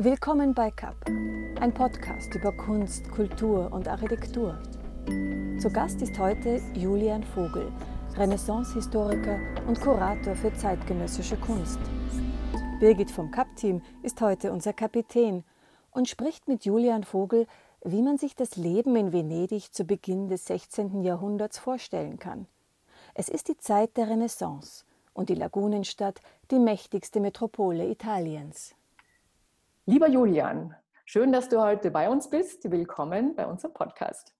Willkommen bei CAP, ein Podcast über Kunst, Kultur und Architektur. Zu Gast ist heute Julian Vogel, Renaissance-Historiker und Kurator für zeitgenössische Kunst. Birgit vom CAP-Team ist heute unser Kapitän und spricht mit Julian Vogel, wie man sich das Leben in Venedig zu Beginn des 16. Jahrhunderts vorstellen kann. Es ist die Zeit der Renaissance und die Lagunenstadt die mächtigste Metropole Italiens. Lieber Julian, schön, dass du heute bei uns bist. Willkommen bei unserem Podcast.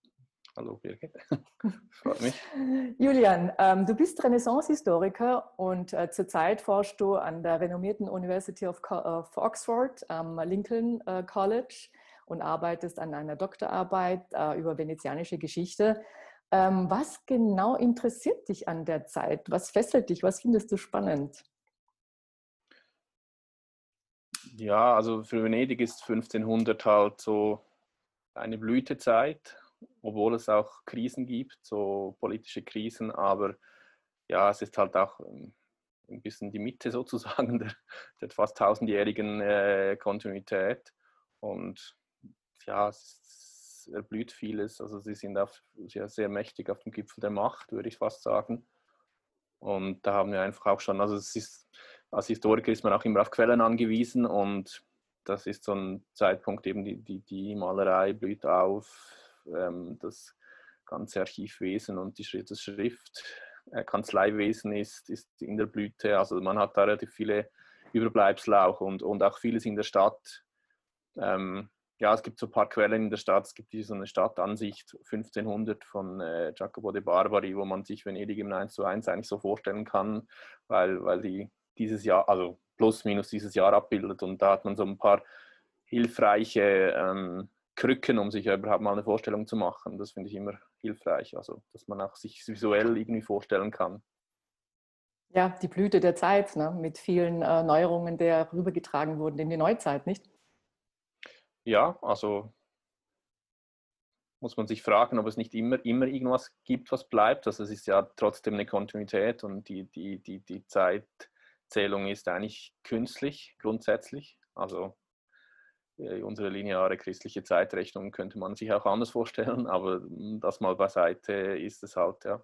Hallo Birgit, freut mich. Julian, ähm, du bist Renaissance-Historiker und äh, zurzeit forschst du an der renommierten University of, of Oxford am Lincoln äh, College und arbeitest an einer Doktorarbeit äh, über venezianische Geschichte. Ähm, was genau interessiert dich an der Zeit? Was fesselt dich? Was findest du spannend? Ja, also für Venedig ist 1500 halt so eine Blütezeit, obwohl es auch Krisen gibt, so politische Krisen, aber ja, es ist halt auch ähm, ein bisschen die Mitte sozusagen der, der fast tausendjährigen äh, Kontinuität und ja, es erblüht vieles. Also sie sind auf, sehr, sehr mächtig auf dem Gipfel der Macht, würde ich fast sagen. Und da haben wir einfach auch schon, also es ist, als Historiker ist man auch immer auf Quellen angewiesen und das ist so ein Zeitpunkt, eben die, die, die Malerei blüht auf, ähm, das ganze Archivwesen und die, das Schrift, äh, ist, ist in der Blüte. Also man hat da relativ viele Überbleibsel auch und, und auch vieles in der Stadt. Ähm, ja, es gibt so ein paar Quellen in der Stadt. Es gibt so eine Stadtansicht 1500 von äh, Jacopo de Barbari, wo man sich Venedig im 1 zu 1 eigentlich so vorstellen kann, weil, weil die dieses Jahr, also plus minus dieses Jahr abbildet. Und da hat man so ein paar hilfreiche ähm, Krücken, um sich überhaupt mal eine Vorstellung zu machen. Das finde ich immer hilfreich, also dass man auch sich visuell irgendwie vorstellen kann. Ja, die Blüte der Zeit ne? mit vielen äh, Neuerungen, die rübergetragen wurden in die Neuzeit, nicht? ja, also muss man sich fragen, ob es nicht immer, immer irgendwas gibt, was bleibt. Also es ist ja trotzdem eine Kontinuität und die, die, die, die Zeitzählung ist eigentlich künstlich grundsätzlich. Also äh, unsere lineare christliche Zeitrechnung könnte man sich auch anders vorstellen, aber das mal beiseite ist es halt, ja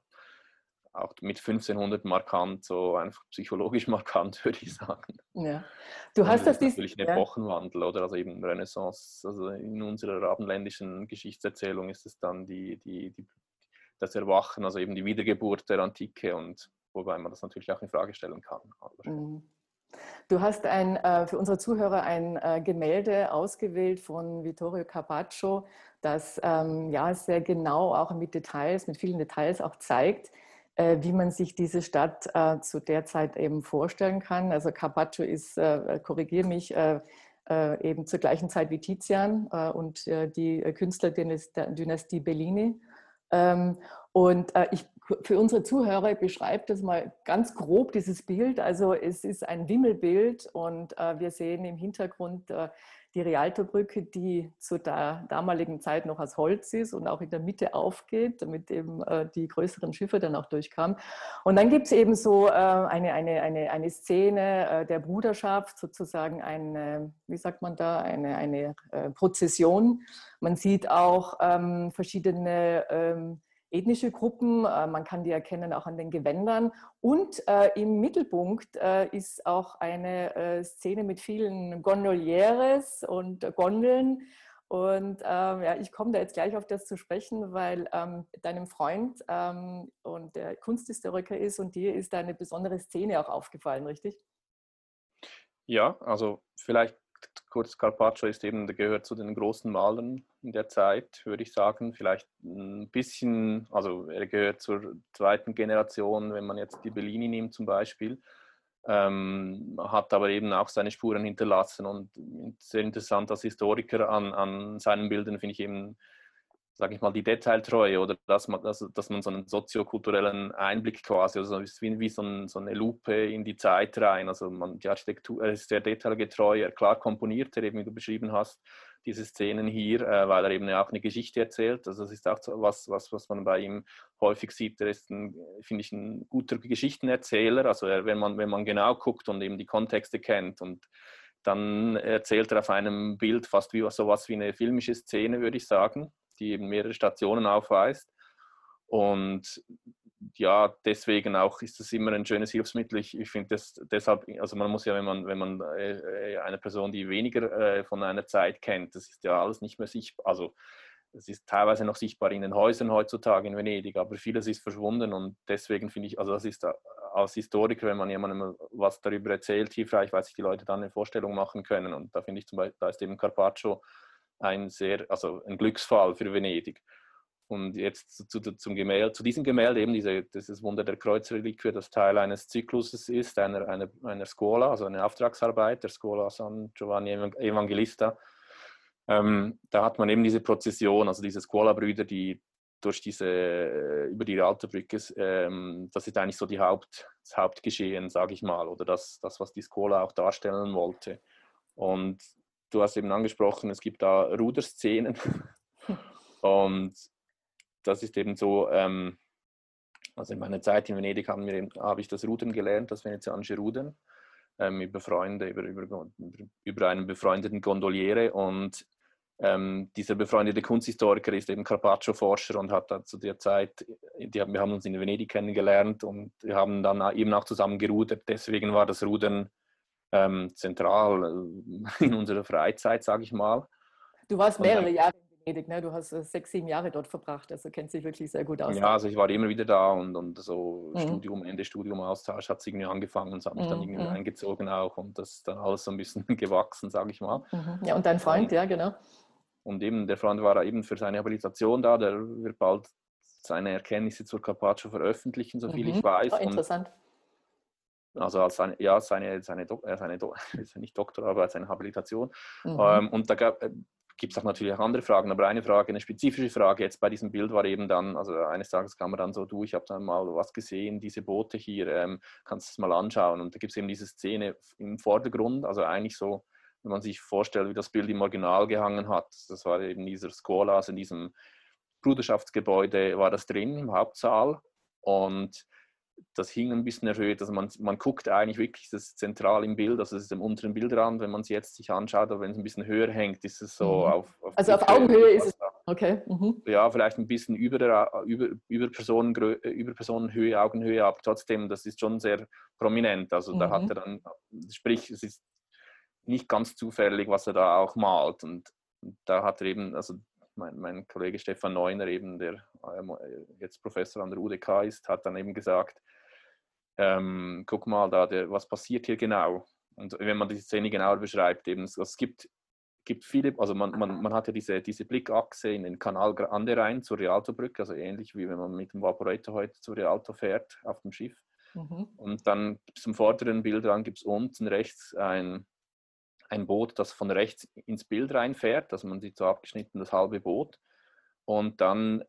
auch mit 1500 markant, so einfach psychologisch markant, würde ich sagen. Ja. Du hast das, das ist natürlich ein ja. Epochenwandel, oder? Also eben Renaissance, also in unserer abendländischen Geschichtserzählung ist es dann die, die, die, das Erwachen, also eben die Wiedergeburt der Antike und wobei man das natürlich auch in Frage stellen kann. Mhm. Du hast ein, äh, für unsere Zuhörer ein äh, Gemälde ausgewählt von Vittorio Carpaccio, das ähm, ja sehr genau auch mit Details, mit vielen Details auch zeigt, äh, wie man sich diese Stadt äh, zu der Zeit eben vorstellen kann. Also Carpaccio ist, äh, korrigiere mich, eben zur gleichen Zeit wie Tizian und die Künstlerdynastie Bellini. Ähm, und ich, für unsere Zuhörer ich beschreibe das mal ganz grob, dieses Bild. Also es ist ein Wimmelbild und wir sehen im Hintergrund die Rialtobrücke, die zu der damaligen Zeit noch aus Holz ist und auch in der Mitte aufgeht, damit eben äh, die größeren Schiffe dann auch durchkamen. Und dann gibt es eben so äh, eine, eine, eine, eine Szene äh, der Bruderschaft, sozusagen eine, wie sagt man da, eine, eine äh, Prozession. Man sieht auch ähm, verschiedene ähm, ethnische Gruppen. Äh, man kann die erkennen auch an den Gewändern. Und äh, im Mittelpunkt äh, ist auch eine äh, Szene mit vielen Gondolieres und Gondeln. Und ähm, ja, ich komme da jetzt gleich auf das zu sprechen, weil ähm, deinem Freund ähm, und der Kunsthistoriker ist und dir ist da eine besondere Szene auch aufgefallen, richtig? Ja, also vielleicht kurz, Carpaccio ist eben, gehört zu den großen Malern in der Zeit, würde ich sagen. Vielleicht ein bisschen, also er gehört zur zweiten Generation, wenn man jetzt die Bellini nimmt zum Beispiel. Ähm, hat aber eben auch seine Spuren hinterlassen und sehr interessant als Historiker an, an seinen Bildern finde ich eben sage ich mal, die Detailtreue oder dass man, dass, dass man so einen soziokulturellen Einblick quasi, also wie, wie so, ein, so, eine Lupe in die Zeit rein. Also man, die Architektur ist sehr detailgetreu, klar komponiert, eben wie du beschrieben hast, diese Szenen hier, äh, weil er eben auch eine Geschichte erzählt. Also das ist auch was, was, was man bei ihm häufig sieht. Er ist, finde ich, ein guter Geschichtenerzähler. Also er, wenn, man, wenn man genau guckt und eben die Kontexte kennt und dann erzählt er auf einem Bild fast wie sowas wie eine filmische Szene, würde ich sagen, die eben mehrere Stationen aufweist. Und ja, deswegen auch ist es immer ein schönes Hilfsmittel. Ich, ich finde das deshalb, also man muss ja, wenn man, wenn man äh, eine Person, die weniger äh, von einer Zeit kennt, das ist ja alles nicht mehr sichtbar. Also es ist teilweise noch sichtbar in den Häusern heutzutage in Venedig, aber vieles ist verschwunden und deswegen finde ich, also das ist als Historiker, wenn man jemandem was darüber erzählt, hilfreich, weil sich die Leute dann eine Vorstellung machen können und da finde ich zum Beispiel, da ist eben Carpaccio ein sehr, also ein Glücksfall für Venedig. Und jetzt zu, zu, zum Gemälde, zu diesem Gemälde, eben diese, dieses Wunder der Kreuzreliquie, das Teil eines Zykluses ist, einer, einer, einer Scuola, also eine Auftragsarbeit der Scuola San Giovanni Evangelista. Ähm, da hat man eben diese Prozession, also diese Scuola-Brüder, die durch diese, äh, über die Realterbrücke, ähm, das ist eigentlich so die Haupt, das Hauptgeschehen, sage ich mal, oder das, das, was die Scuola auch darstellen wollte. Und du hast eben angesprochen, es gibt da Ruderszenen. Und das ist eben so, ähm, also in meiner Zeit in Venedig wir habe ich das Rudern gelernt, das venezianische Rudern, ähm, über Freunde, über, über, über einen befreundeten Gondoliere und ähm, dieser befreundete Kunsthistoriker ist eben Carpaccio-Forscher und hat zu der Zeit, die, wir haben uns in Venedig kennengelernt und wir haben dann eben auch zusammen gerudert. Deswegen war das Rudern ähm, zentral äh, in unserer Freizeit, sage ich mal. Du warst mehrere Jahre Venedig, ne? Du hast äh, sechs, sieben Jahre dort verbracht, also kennst dich wirklich sehr gut aus. Ja, also ich war immer wieder da und, und so mhm. Studium, Ende Studium, Austausch hat es irgendwie angefangen und es hat mich mhm. dann irgendwie mhm. eingezogen auch und das ist dann alles so ein bisschen gewachsen, sage ich mal. Mhm. Ja, und dein Freund, und, ja, genau. Und eben, der Freund war eben für seine Habilitation da, der wird bald seine Erkenntnisse zur Carpaccio veröffentlichen, soviel ich mhm. weiß. Oh, interessant. Und also als seine, ja, seine, seine, seine, seine nicht Doktorarbeit, seine Habilitation. Mhm. Ähm, und da gab, äh, gibt es auch natürlich auch andere Fragen, aber eine Frage, eine spezifische Frage jetzt bei diesem Bild war eben dann, also eines Tages kam man dann so, du, ich habe dann mal was gesehen, diese Boote hier, ähm, kannst du es mal anschauen. Und da gibt es eben diese Szene im Vordergrund, also eigentlich so, wenn man sich vorstellt, wie das Bild im Original gehangen hat. Das war eben dieser Scuola, also in diesem Bruderschaftsgebäude war das drin im Hauptsaal. Und das hing ein bisschen erhöht. Also man, man guckt eigentlich wirklich das zentral im Bild, also es ist im unteren Bildrand, wenn man es jetzt sich anschaut, aber wenn es ein bisschen höher hängt, ist es so mhm. auf, auf, Also auf Augenhöhe ist es. Okay. Mhm. Ja, vielleicht ein bisschen über, der, über, über, Personen, über Personenhöhe, Augenhöhe, aber trotzdem, das ist schon sehr prominent. Also mhm. da hat mhm. er dann, sprich, es ist nicht ganz zufällig, was er da auch malt. Und da hat er eben, also mein, mein Kollege Stefan Neuner, eben, der ähm, jetzt Professor an der UDK ist, hat dann eben gesagt, ähm, guck mal, da, der, was passiert hier genau? Und wenn man die Szene genauer beschreibt, eben, es gibt, gibt viele, also man, man, man hat ja diese, diese Blickachse in den Kanal Grande rein zur Rialto-Brücke, also ähnlich wie wenn man mit dem Vaporetto heute zur Rialto fährt auf dem Schiff. Mhm. Und dann zum vorderen Bildrand gibt es unten rechts ein, ein Boot, das von rechts ins Bild reinfährt, also man sieht so abgeschnitten das halbe Boot. Und dann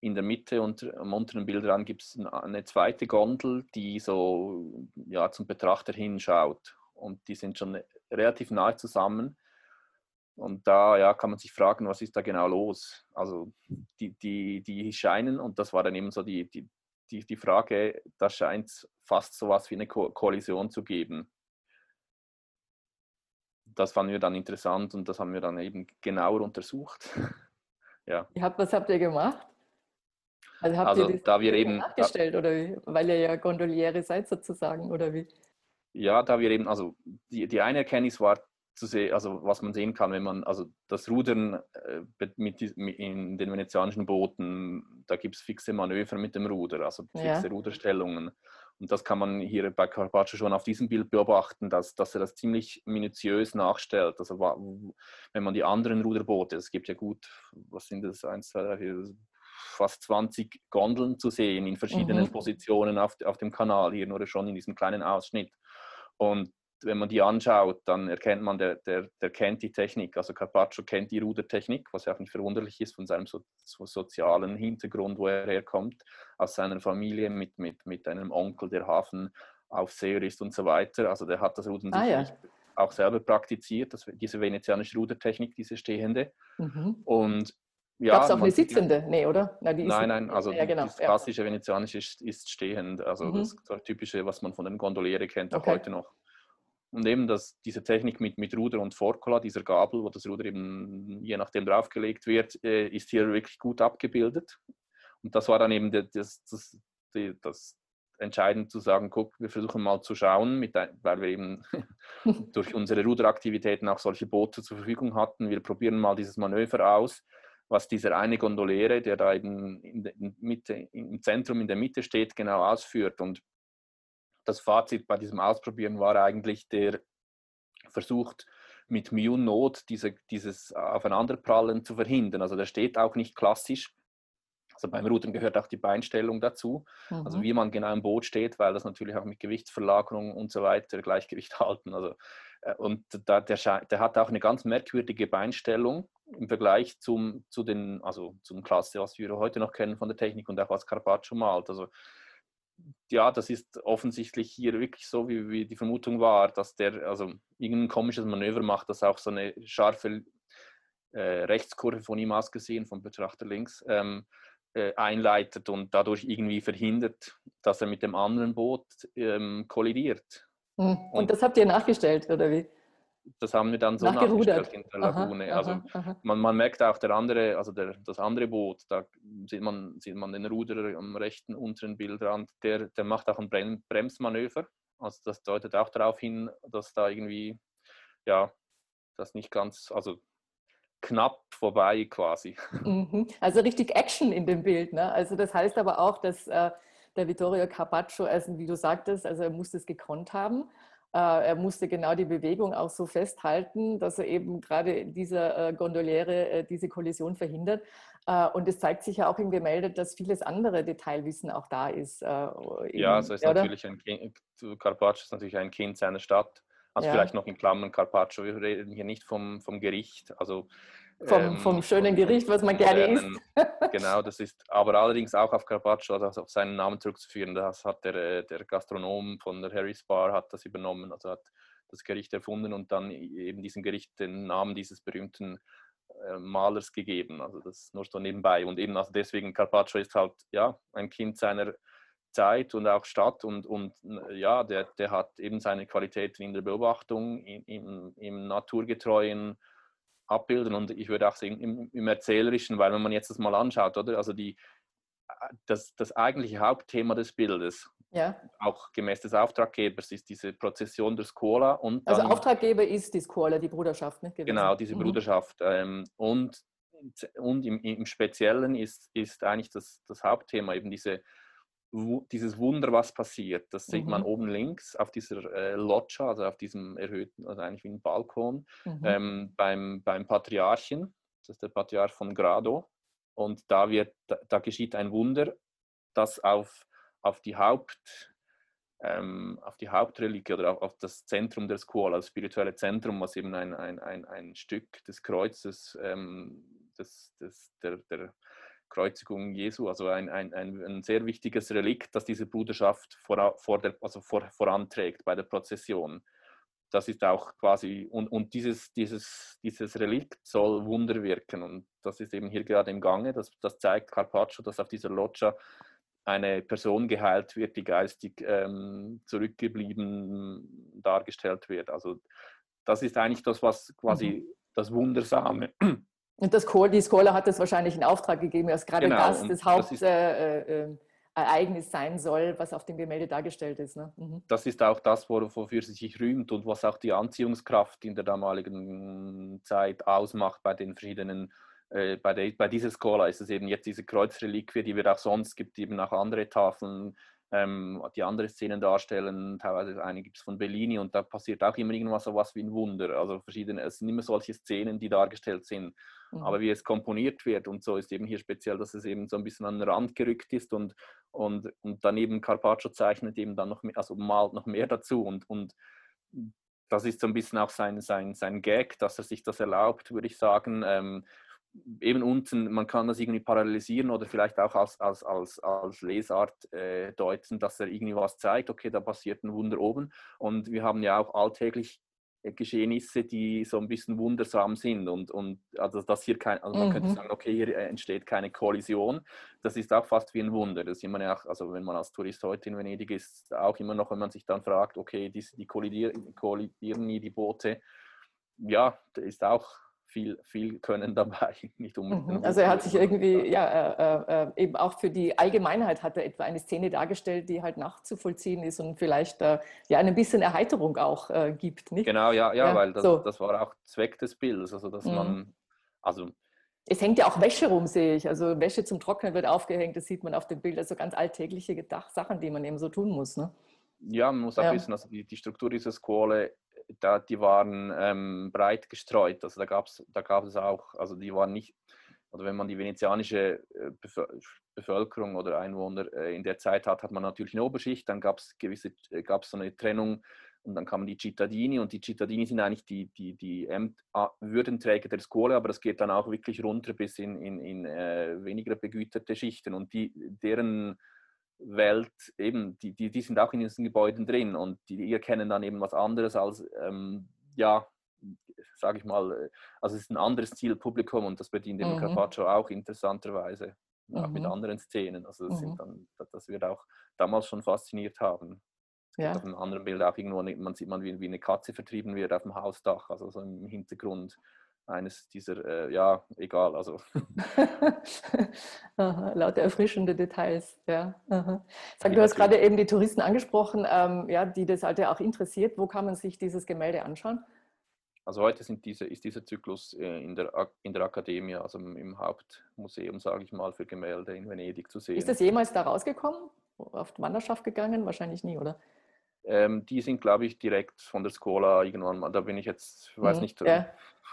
in der Mitte und am unteren Bildrand gibt es eine zweite Gondel, die so ja, zum Betrachter hinschaut. Und die sind schon relativ nahe zusammen. Und da ja, kann man sich fragen, was ist da genau los? Also die, die, die scheinen, und das war dann eben so die, die, die, die Frage, da scheint fast so was wie eine Ko Kollision zu geben. Das fanden wir dann interessant und das haben wir dann eben genauer untersucht. ja. Was habt ihr gemacht? Also habt also, ihr das da wir eben nachgestellt oder wie? Weil ihr ja Gondoliere seid sozusagen oder wie? Ja, da wir eben, also die, die eine Erkenntnis war zu sehen, also was man sehen kann, wenn man, also das Rudern äh, mit, in den venezianischen Booten, da gibt es fixe Manöver mit dem Ruder, also fixe ja. Ruderstellungen. Und das kann man hier bei Carpaccio schon auf diesem Bild beobachten, dass, dass er das ziemlich minutiös nachstellt. Also wenn man die anderen Ruderboote, es gibt ja gut, was sind das, eins, zwei, drei, vier, fast 20 Gondeln zu sehen in verschiedenen mhm. Positionen auf, auf dem Kanal, hier nur schon in diesem kleinen Ausschnitt. Und wenn man die anschaut, dann erkennt man, der, der, der kennt die Technik. Also Carpaccio kennt die Rudertechnik, was ja auch nicht verwunderlich ist von seinem so, so sozialen Hintergrund, wo er herkommt, aus seiner Familie mit, mit, mit einem Onkel, der Hafenaufseher ist und so weiter. Also der hat das Rudern ah, ja. auch selber praktiziert, das, diese venezianische Rudertechnik, diese stehende. Mhm. Und ja, Gab es auch eine sitzende? Nee, oder? Na, nein, nein, also ja, genau, das klassische venezianische ist, ist, stehend. Also mhm. das, das typische, was man von den Gondoliere kennt, auch okay. heute noch. Und eben das, diese Technik mit, mit Ruder und Forcola, dieser Gabel, wo das Ruder eben je nachdem draufgelegt wird, äh, ist hier wirklich gut abgebildet. Und das war dann eben das, das, das, das entscheidend zu sagen, guck, wir versuchen mal zu schauen, mit, weil wir eben durch unsere Ruderaktivitäten auch solche Boote zur Verfügung hatten. Wir probieren mal dieses Manöver aus, was dieser eine Gondoliere, der da eben in der Mitte, im Zentrum in der Mitte steht, genau ausführt. Und das Fazit bei diesem Ausprobieren war eigentlich, der versucht mit und Not diese, dieses Aufeinanderprallen zu verhindern. Also der steht auch nicht klassisch also beim Rudern gehört auch die Beinstellung dazu, also mhm. also wie man genau im Boot steht, weil das natürlich auch mit Gewichtsverlagerung und so weiter Gleichgewicht halten. Also, äh, und da, der, der hat auch eine ganz merkwürdige Beinstellung im Vergleich zum, zu den, also zum Klasse, was wir heute noch kennen von der Technik und auch was Carpaccio malt. Also ja, das ist offensichtlich hier wirklich so, wie, wie die Vermutung war, dass der also irgendein komisches Manöver macht, das auch so eine scharfe äh, Rechtskurve von ihm aus gesehen, vom Betrachter links, ähm, äh, einleitet und dadurch irgendwie verhindert, dass er mit dem anderen Boot ähm, kollidiert. Hm. Und, und, das habt ihr nachgestellt, oder wie? Das haben wir dann so nachgestellt in der Lagune. Aha, also aha, aha. Man, man, merkt auch der andere, also der, das andere Boot, da sieht man, sieht man den Ruderer am rechten unteren Bildrand, der, der macht auch ein Bremsmanöver. Also das deutet auch darauf hin, dass da irgendwie, ja, das nicht ganz, also knapp vorbei quasi. Mhm. Also richtig Action in dem Bild. Ne? Also das heißt aber auch, dass äh, der Vittorio Carpaccio, also wie du sagtest, also er musste es gekonnt haben. Äh, er musste genau die Bewegung auch so festhalten, dass er eben gerade in dieser äh, Gondoliere äh, diese Kollision verhindert. Und es zeigt sich ja auch im Gemälde, dass vieles andere Detailwissen auch da ist. Äh, ja, also ist natürlich ein Carpaccio ist natürlich ein Kind seiner Stadt also ja. vielleicht noch in Klammern Carpaccio, wir reden hier nicht vom, vom Gericht, also vom, ähm, vom schönen Gericht, was man gerne isst. genau, das ist aber allerdings auch auf Carpaccio, also auf seinen Namen zurückzuführen. Das hat der, äh, der Gastronom von der Harry's Bar hat das übernommen, also hat das Gericht erfunden und dann eben diesem Gericht den Namen dieses berühmten äh, Malers gegeben. Also das nur so nebenbei. Und eben also deswegen Carpaccio ist halt ja ein Kind seiner Zeit und auch Stadt und, und ja, der, der hat eben seine Qualitäten in der Beobachtung, im, im naturgetreuen Abbilden und ich würde auch sagen im, im, Erzählerischen, weil wenn man jetzt das mal anschaut, oder? Also die, das, das eigentliche Hauptthema des Bildes, ja. auch gemäß des Auftraggebers, ist diese Prozession der Scuola. Und also Auftraggeber ist die Scuola, die Bruderschaft, nicht? Gewesen. Genau, diese mhm. Bruderschaft. Ähm, und und im, im Speziellen ist, ist eigentlich das, das Hauptthema eben diese dieses Wunder, was passiert, das sieht mhm. man oben links auf dieser äh, Loggia, also auf diesem erhöhten, also eigentlich wie ein Balkon, mhm. ähm, beim, beim Patriarchen, das ist der Patriarch von Grado. Und da, wird, da, da geschieht ein Wunder, das auf, auf die Haupt, ähm, auf die Hauptreliquie oder auf, auf, das Zentrum der Scuola, das spirituelle Zentrum, was eben ein, ein, ein, ein Stück des Kreuzes ähm, des, des, der, der Kreuzigung Jesu, also ein, ein, ein, sehr wichtiges Relikt, das diese Bruderschaft vor, vor der, also vor, voranträgt bei der Prozession. Das ist auch quasi, und, und dieses, dieses, dieses Relikt soll Wunder wirken. Und das ist eben hier gerade im Gange. Das, das zeigt Carpaccio, dass auf dieser Loggia eine Person geheilt wird, die geistig ähm, zurückgeblieben dargestellt wird. Also das ist eigentlich das, was quasi mhm. das Wundersame und das Kohl, die Skola hat das wahrscheinlich in Auftrag gegeben, dass gerade genau, das das Hauptereignis äh, äh, sein soll, was auf dem Gemälde dargestellt ist. Ne? Mhm. Das ist auch das, wofür sie sich rühmt und was auch die Anziehungskraft in der damaligen Zeit ausmacht bei den verschiedenen äh, bei, der, bei dieser Skola ist es eben jetzt diese Kreuzreliquie, die wir auch sonst gibt, eben auch andere Tafeln ähm, die andere Szenen darstellen. Teilweise eine gibt es von Bellini und da passiert auch immer irgendwas so was wie ein Wunder. Also verschiedene, es sind immer solche Szenen, die dargestellt sind. Mhm. Aber wie es komponiert wird und so ist eben hier speziell, dass es eben so ein bisschen an den Rand gerückt ist und, und, und daneben Carpaccio zeichnet eben dann noch mehr, also malt noch mehr dazu und, und das ist so ein bisschen auch sein, sein, sein Gag, dass er sich das erlaubt, würde ich sagen. Ähm, eben unten, man kann das irgendwie parallelisieren oder vielleicht auch als, als, als, als Lesart äh, deuten, dass er irgendwie was zeigt, okay, da passiert ein Wunder oben. Und wir haben ja auch alltäglich Geschehnisse, die so ein bisschen wundersam sind und, und also dass hier kein, also man mhm. könnte sagen, okay, hier entsteht keine Kollision. Das ist auch fast wie ein Wunder. Das man ja auch, also wenn man als Tourist heute in Venedig ist, auch immer noch, wenn man sich dann fragt, okay, die, die kollidieren, kollidieren nie die Boote. Ja, da ist auch viel, viel Können dabei. Nicht unbedingt mhm. Also er hat sich irgendwie, ja, äh, äh, eben auch für die Allgemeinheit hat er etwa eine Szene dargestellt, die halt nachzuvollziehen ist und vielleicht äh, ja ein bisschen Erheiterung auch äh, gibt. Nicht? Genau, ja, ja, ja weil das, so. das war auch Zweck des Bildes. Also dass mhm. man, also es hängt ja auch Wäsche rum, sehe ich. Also Wäsche zum Trocknen wird aufgehängt, das sieht man auf dem Bild. Also ganz alltägliche Sachen, die man eben so tun muss. Ne? Ja, man muss auch ja. wissen, also die, die Struktur dieser Skole da, die waren ähm, breit gestreut. Also da, gab's, da gab es auch, also die waren nicht, oder wenn man die venezianische äh, Bevölkerung oder Einwohner äh, in der Zeit hat, hat man natürlich eine Oberschicht, dann gab es gewisse, äh, gab es so eine Trennung und dann kamen die Cittadini und die Cittadini sind eigentlich die, die, die Würdenträger der Skole, aber das geht dann auch wirklich runter bis in, in, in äh, weniger begüterte Schichten und die, deren Welt, eben, die, die, die sind auch in diesen Gebäuden drin und die, die erkennen dann eben was anderes als, ähm, ja, sage ich mal, äh, also es ist ein anderes Zielpublikum und das bedient eben mhm. Carpaccio auch interessanterweise, auch mhm. mit anderen Szenen. Also das, mhm. dann, das wird auch damals schon fasziniert haben. Ja. Auf einem anderen Bild auch irgendwo, man sieht man, wie, wie eine Katze vertrieben wird auf dem Hausdach, also so im Hintergrund eines dieser, äh, ja, egal, also. Aha, lauter erfrischende Details, ja. Sag, du hast gerade eben die Touristen angesprochen, ähm, ja, die das halt ja auch interessiert. Wo kann man sich dieses Gemälde anschauen? Also heute sind diese, ist dieser Zyklus äh, in, der, in der Akademie, also im Hauptmuseum, sage ich mal, für Gemälde in Venedig zu sehen. Ist das jemals da rausgekommen? Auf die Wanderschaft gegangen? Wahrscheinlich nie, oder? Ähm, die sind, glaube ich, direkt von der Skola irgendwann mal, da bin ich jetzt, weiß mhm, nicht, ja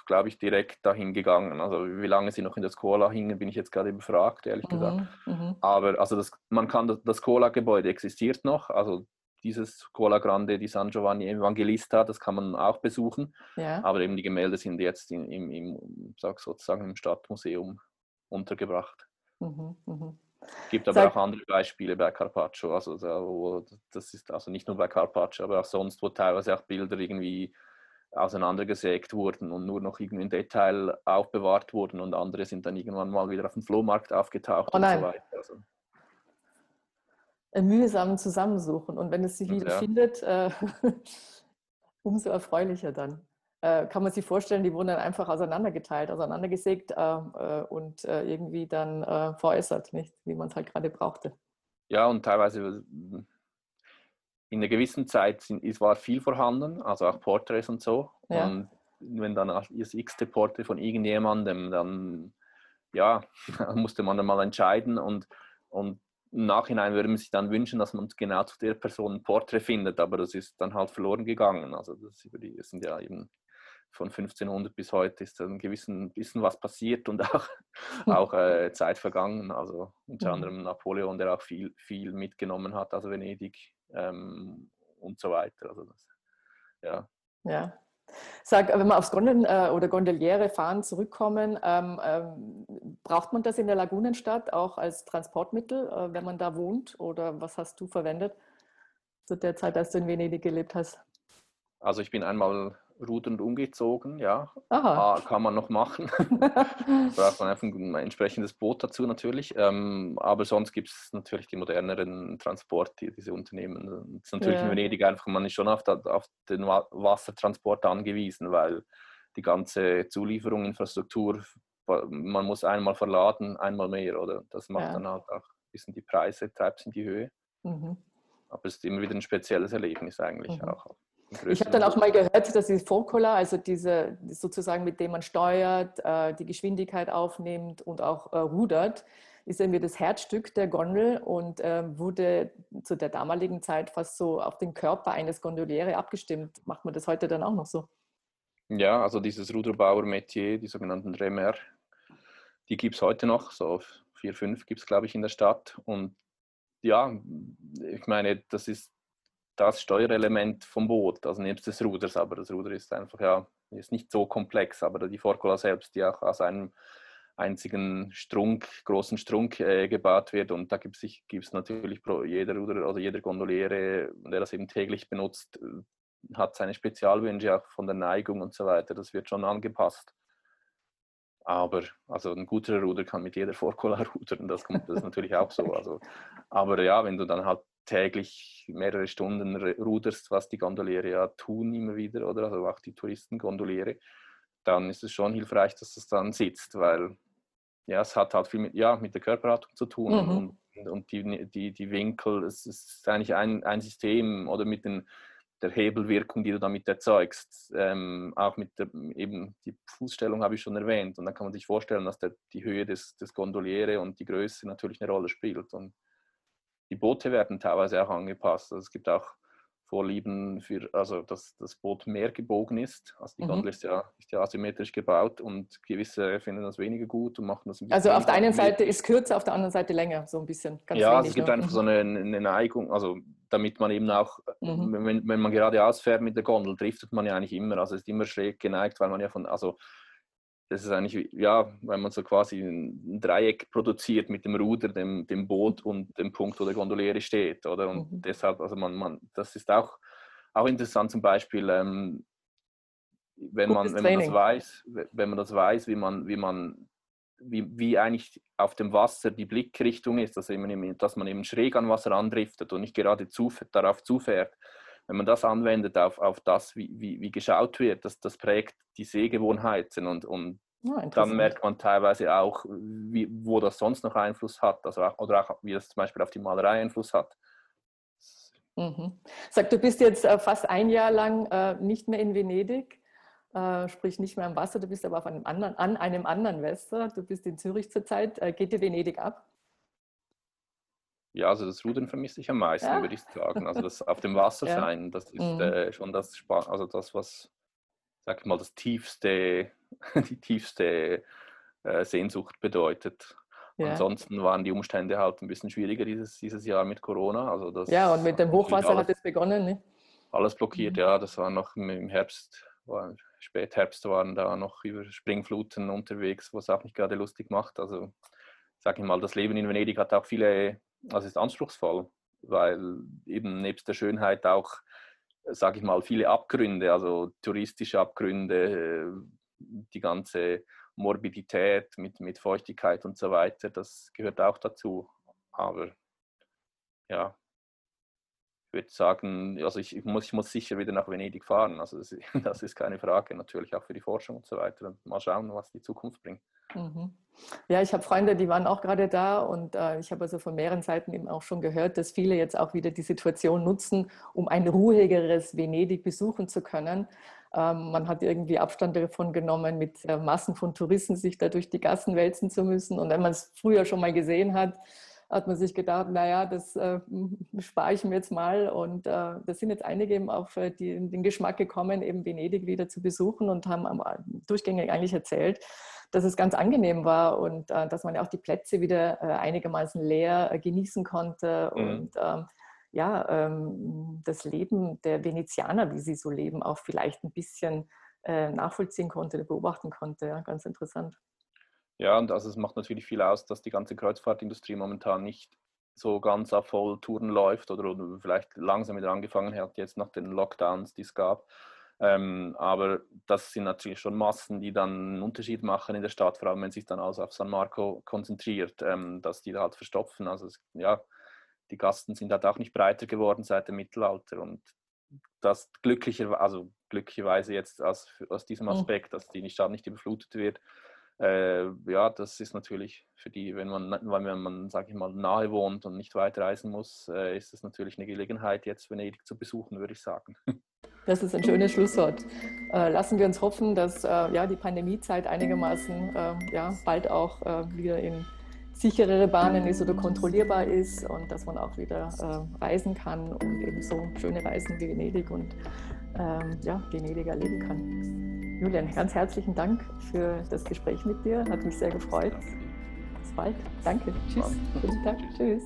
glaube ich, direkt dahin gegangen. Also wie lange sie noch in der Skola hingen, bin ich jetzt gerade befragt, ehrlich mhm, gesagt. Mhm. Aber also das, man kann das, das Skola-Gebäude existiert noch, also dieses Skola Grande di San Giovanni Evangelista, das kann man auch besuchen. Ja. Aber eben die Gemälde sind jetzt in, im, im, sag sozusagen im Stadtmuseum untergebracht. Mhm, mh. Gibt aber Sag, auch andere Beispiele bei Carpaccio. Also das ist also nicht nur bei Carpaccio, aber auch sonst, wo teilweise auch Bilder irgendwie auseinandergesägt wurden und nur noch irgendwie im Detail aufbewahrt wurden und andere sind dann irgendwann mal wieder auf dem Flohmarkt aufgetaucht oh und so weiter. Also. Ein mühsamen Zusammensuchen und wenn es sich wieder ja. findet, äh, umso erfreulicher dann. Äh, kann man sich vorstellen, die wurden dann einfach auseinandergeteilt, auseinandergesägt äh, äh und äh, irgendwie dann äh, veräußert, nicht? wie man es halt gerade brauchte. Ja, und teilweise in einer gewissen Zeit sind, es war viel vorhanden, also auch Porträts und so. Ja. Und wenn dann das x-te Porträt von irgendjemandem, dann ja, musste man dann mal entscheiden und, und im Nachhinein würde man sich dann wünschen, dass man genau zu der Person ein Porträt findet, aber das ist dann halt verloren gegangen. Also das, die, das sind ja eben von 1500 bis heute ist ein gewissen bisschen was passiert und auch, auch äh, Zeit vergangen. Also unter mhm. anderem Napoleon, der auch viel, viel mitgenommen hat, also Venedig ähm, und so weiter. Also das, ja. Ja. Sag, wenn wir aufs Gondeln äh, oder Gondeliere fahren zurückkommen, ähm, ähm, braucht man das in der Lagunenstadt auch als Transportmittel, äh, wenn man da wohnt? Oder was hast du verwendet zu der Zeit, als du in Venedig gelebt hast? Also ich bin einmal rudernd umgezogen, ja. Aha. Ah, kann man noch machen. Braucht man einfach ein entsprechendes Boot dazu natürlich. Ähm, aber sonst gibt es natürlich die moderneren Transport, die, diese Unternehmen. Das ist natürlich ja. in Venedig einfach, man ist schon auf, auf, den Wassertransport angewiesen, weil die ganze Zulieferung, Infrastruktur, man muss einmal verladen, einmal mehr, oder? Das macht ja. dann halt auch ein bisschen die Preise, treibt es in die Höhe. Mhm. Aber es ist immer wieder ein spezielles Erlebnis eigentlich mhm. auch. Ich habe dann auch mal gehört, dass die Focola, also diese sozusagen mit dem man steuert, äh, die Geschwindigkeit aufnimmt und auch äh, rudert, ist irgendwie das Herzstück der Gondel und äh, wurde zu der damaligen Zeit fast so auf den Körper eines Gondoliere abgestimmt. Macht man das heute dann auch noch so? Ja, also dieses Ruderbauer-Metier, die sogenannten Remer, die gibt es heute noch, so vier, fünf gibt es, glaube ich, in der Stadt. Und ja, ich meine, das ist das Steuerelement vom Boot, also nebst des Ruders, aber das Ruder ist einfach ja ist nicht so komplex, aber die Forcola selbst, die auch aus einem einzigen Strunk, großen Strunk äh, gebaut wird und da gibt es natürlich pro jeder Ruder, also jeder Gondoliere, der das eben täglich benutzt, hat seine Spezialwünsche auch von der Neigung und so weiter. Das wird schon angepasst. Aber also ein guter Ruder kann mit jeder Vorkola rudern, das, kommt, das natürlich auch so. Also, aber ja, wenn du dann halt täglich mehrere Stunden ruderst, was die Gondoliere ja tun immer wieder, oder also auch die Touristengondoliere, dann ist es schon hilfreich, dass es dann sitzt, weil ja, es hat halt viel mit, ja, mit der Körperhaltung zu tun mhm. und, und die, die, die Winkel, es ist eigentlich ein, ein System oder mit den der Hebelwirkung, die du damit erzeugst. Ähm, auch mit der, eben die Fußstellung habe ich schon erwähnt. Und dann kann man sich vorstellen, dass der, die Höhe des, des Gondoliere und die Größe natürlich eine Rolle spielt. Und die Boote werden teilweise auch angepasst. Also es gibt auch Vorlieben für, also dass das Boot mehr gebogen ist. Also die mhm. Gondel ist ja, ist ja asymmetrisch gebaut und gewisse finden das weniger gut und machen das ein bisschen. Also auf der einen Seite ist kürzer, auf der anderen Seite länger, so ein bisschen. ja, wenig, also es gibt ne? einfach so eine, eine, Neigung, also damit man eben auch, mhm. wenn, wenn man geradeaus fährt mit der Gondel, driftet man ja eigentlich immer. Also es ist immer schräg geneigt, weil man ja von, also das ist eigentlich, ja, weil man so quasi ein Dreieck produziert mit dem Ruder, dem, dem Boot und dem Punkt, wo der Gondoliere steht, oder? Und mhm. deshalb, also man, man, das ist auch, auch interessant zum Beispiel, ähm, wenn, man, wenn man das weiß, wenn man das weiß, wie man, wie man, wie, wie eigentlich auf dem Wasser die Blickrichtung ist, dass, eben, dass man eben schräg an Wasser andriftet und nicht gerade zu, darauf zufährt wenn man das anwendet auf, auf das, wie, wie, wie geschaut wird, das, das prägt die Sehgewohnheiten und, und ja, dann merkt man teilweise auch, wie, wo das sonst noch Einfluss hat, also auch, oder auch wie das zum Beispiel auf die Malerei Einfluss hat. Mhm. Sag, du bist jetzt äh, fast ein Jahr lang äh, nicht mehr in Venedig, äh, sprich nicht mehr am Wasser, du bist aber auf einem anderen, an einem anderen Wasser, du bist in Zürich zurzeit. Geht dir Venedig ab? Ja, also das Rudern vermisse ich am meisten, ja. würde ich sagen. Also das auf dem Wasser ja. sein, das ist mhm. äh, schon das Spa also das, was, sag ich mal, das tiefste, die tiefste äh, Sehnsucht bedeutet. Ja. Ansonsten waren die Umstände halt ein bisschen schwieriger dieses, dieses Jahr mit Corona. Also das ja, und mit dem Hochwasser alles, hat es begonnen, ne? Alles blockiert, mhm. ja. Das war noch im Herbst, war, Spätherbst waren da noch über Springfluten unterwegs, was auch nicht gerade lustig macht. Also sag ich mal, das Leben in Venedig hat auch viele also ist anspruchsvoll, weil eben nebst der Schönheit auch, sage ich mal, viele Abgründe, also touristische Abgründe, die ganze Morbidität mit, mit Feuchtigkeit und so weiter, das gehört auch dazu. Aber ja, ich würde sagen, also ich, ich, muss, ich muss sicher wieder nach Venedig fahren. Also das, das, ist keine Frage, natürlich auch für die Forschung und so weiter. Und mal schauen, was die Zukunft bringt. Mhm. Ja, ich habe Freunde, die waren auch gerade da und äh, ich habe also von mehreren Seiten eben auch schon gehört, dass viele jetzt auch wieder die Situation nutzen, um ein ruhigeres Venedig besuchen zu können. Ähm, man hat irgendwie Abstand davon genommen, mit äh, Massen von Touristen sich da durch die Gassen wälzen zu müssen. Und wenn man es früher schon mal gesehen hat, hat man sich gedacht, naja, das äh, spare ich mir jetzt mal. Und äh, da sind jetzt einige eben auf äh, die, den Geschmack gekommen, eben Venedig wieder zu besuchen und haben am, durchgängig eigentlich erzählt, dass es ganz angenehm war und äh, dass man ja auch die Plätze wieder äh, einigermaßen leer äh, genießen konnte mhm. und ähm, ja, ähm, das Leben der Venezianer, wie sie so leben, auch vielleicht ein bisschen äh, nachvollziehen konnte, beobachten konnte. Ja, ganz interessant. Ja, und also es macht natürlich viel aus, dass die ganze Kreuzfahrtindustrie momentan nicht so ganz auf Volltouren läuft oder, oder vielleicht langsam wieder angefangen hat, jetzt nach den Lockdowns, die es gab. Ähm, aber das sind natürlich schon Massen, die dann einen Unterschied machen in der Stadt, vor allem wenn sich dann also auf San Marco konzentriert, ähm, dass die da halt verstopfen. Also es, ja, die Gasten sind halt auch nicht breiter geworden seit dem Mittelalter und das glücklicherweise, also glücklicherweise jetzt aus, aus diesem mhm. Aspekt, dass die Stadt nicht überflutet wird, äh, ja, das ist natürlich für die, wenn man, wenn man, sage ich mal, nahe wohnt und nicht weit reisen muss, äh, ist es natürlich eine Gelegenheit, jetzt Venedig zu besuchen, würde ich sagen. Das ist ein schönes Schlusswort. Äh, lassen wir uns hoffen, dass äh, ja, die Pandemiezeit einigermaßen äh, ja, bald auch äh, wieder in sicherere Bahnen ist oder kontrollierbar ist und dass man auch wieder äh, reisen kann und eben so schöne Reisen wie Venedig und ähm, ja, Venedig erleben kann. Julian, ganz herzlichen Dank für das Gespräch mit dir. Hat mich sehr gefreut. Bis bald. Danke. Tschüss. Guten Tag. Tschüss.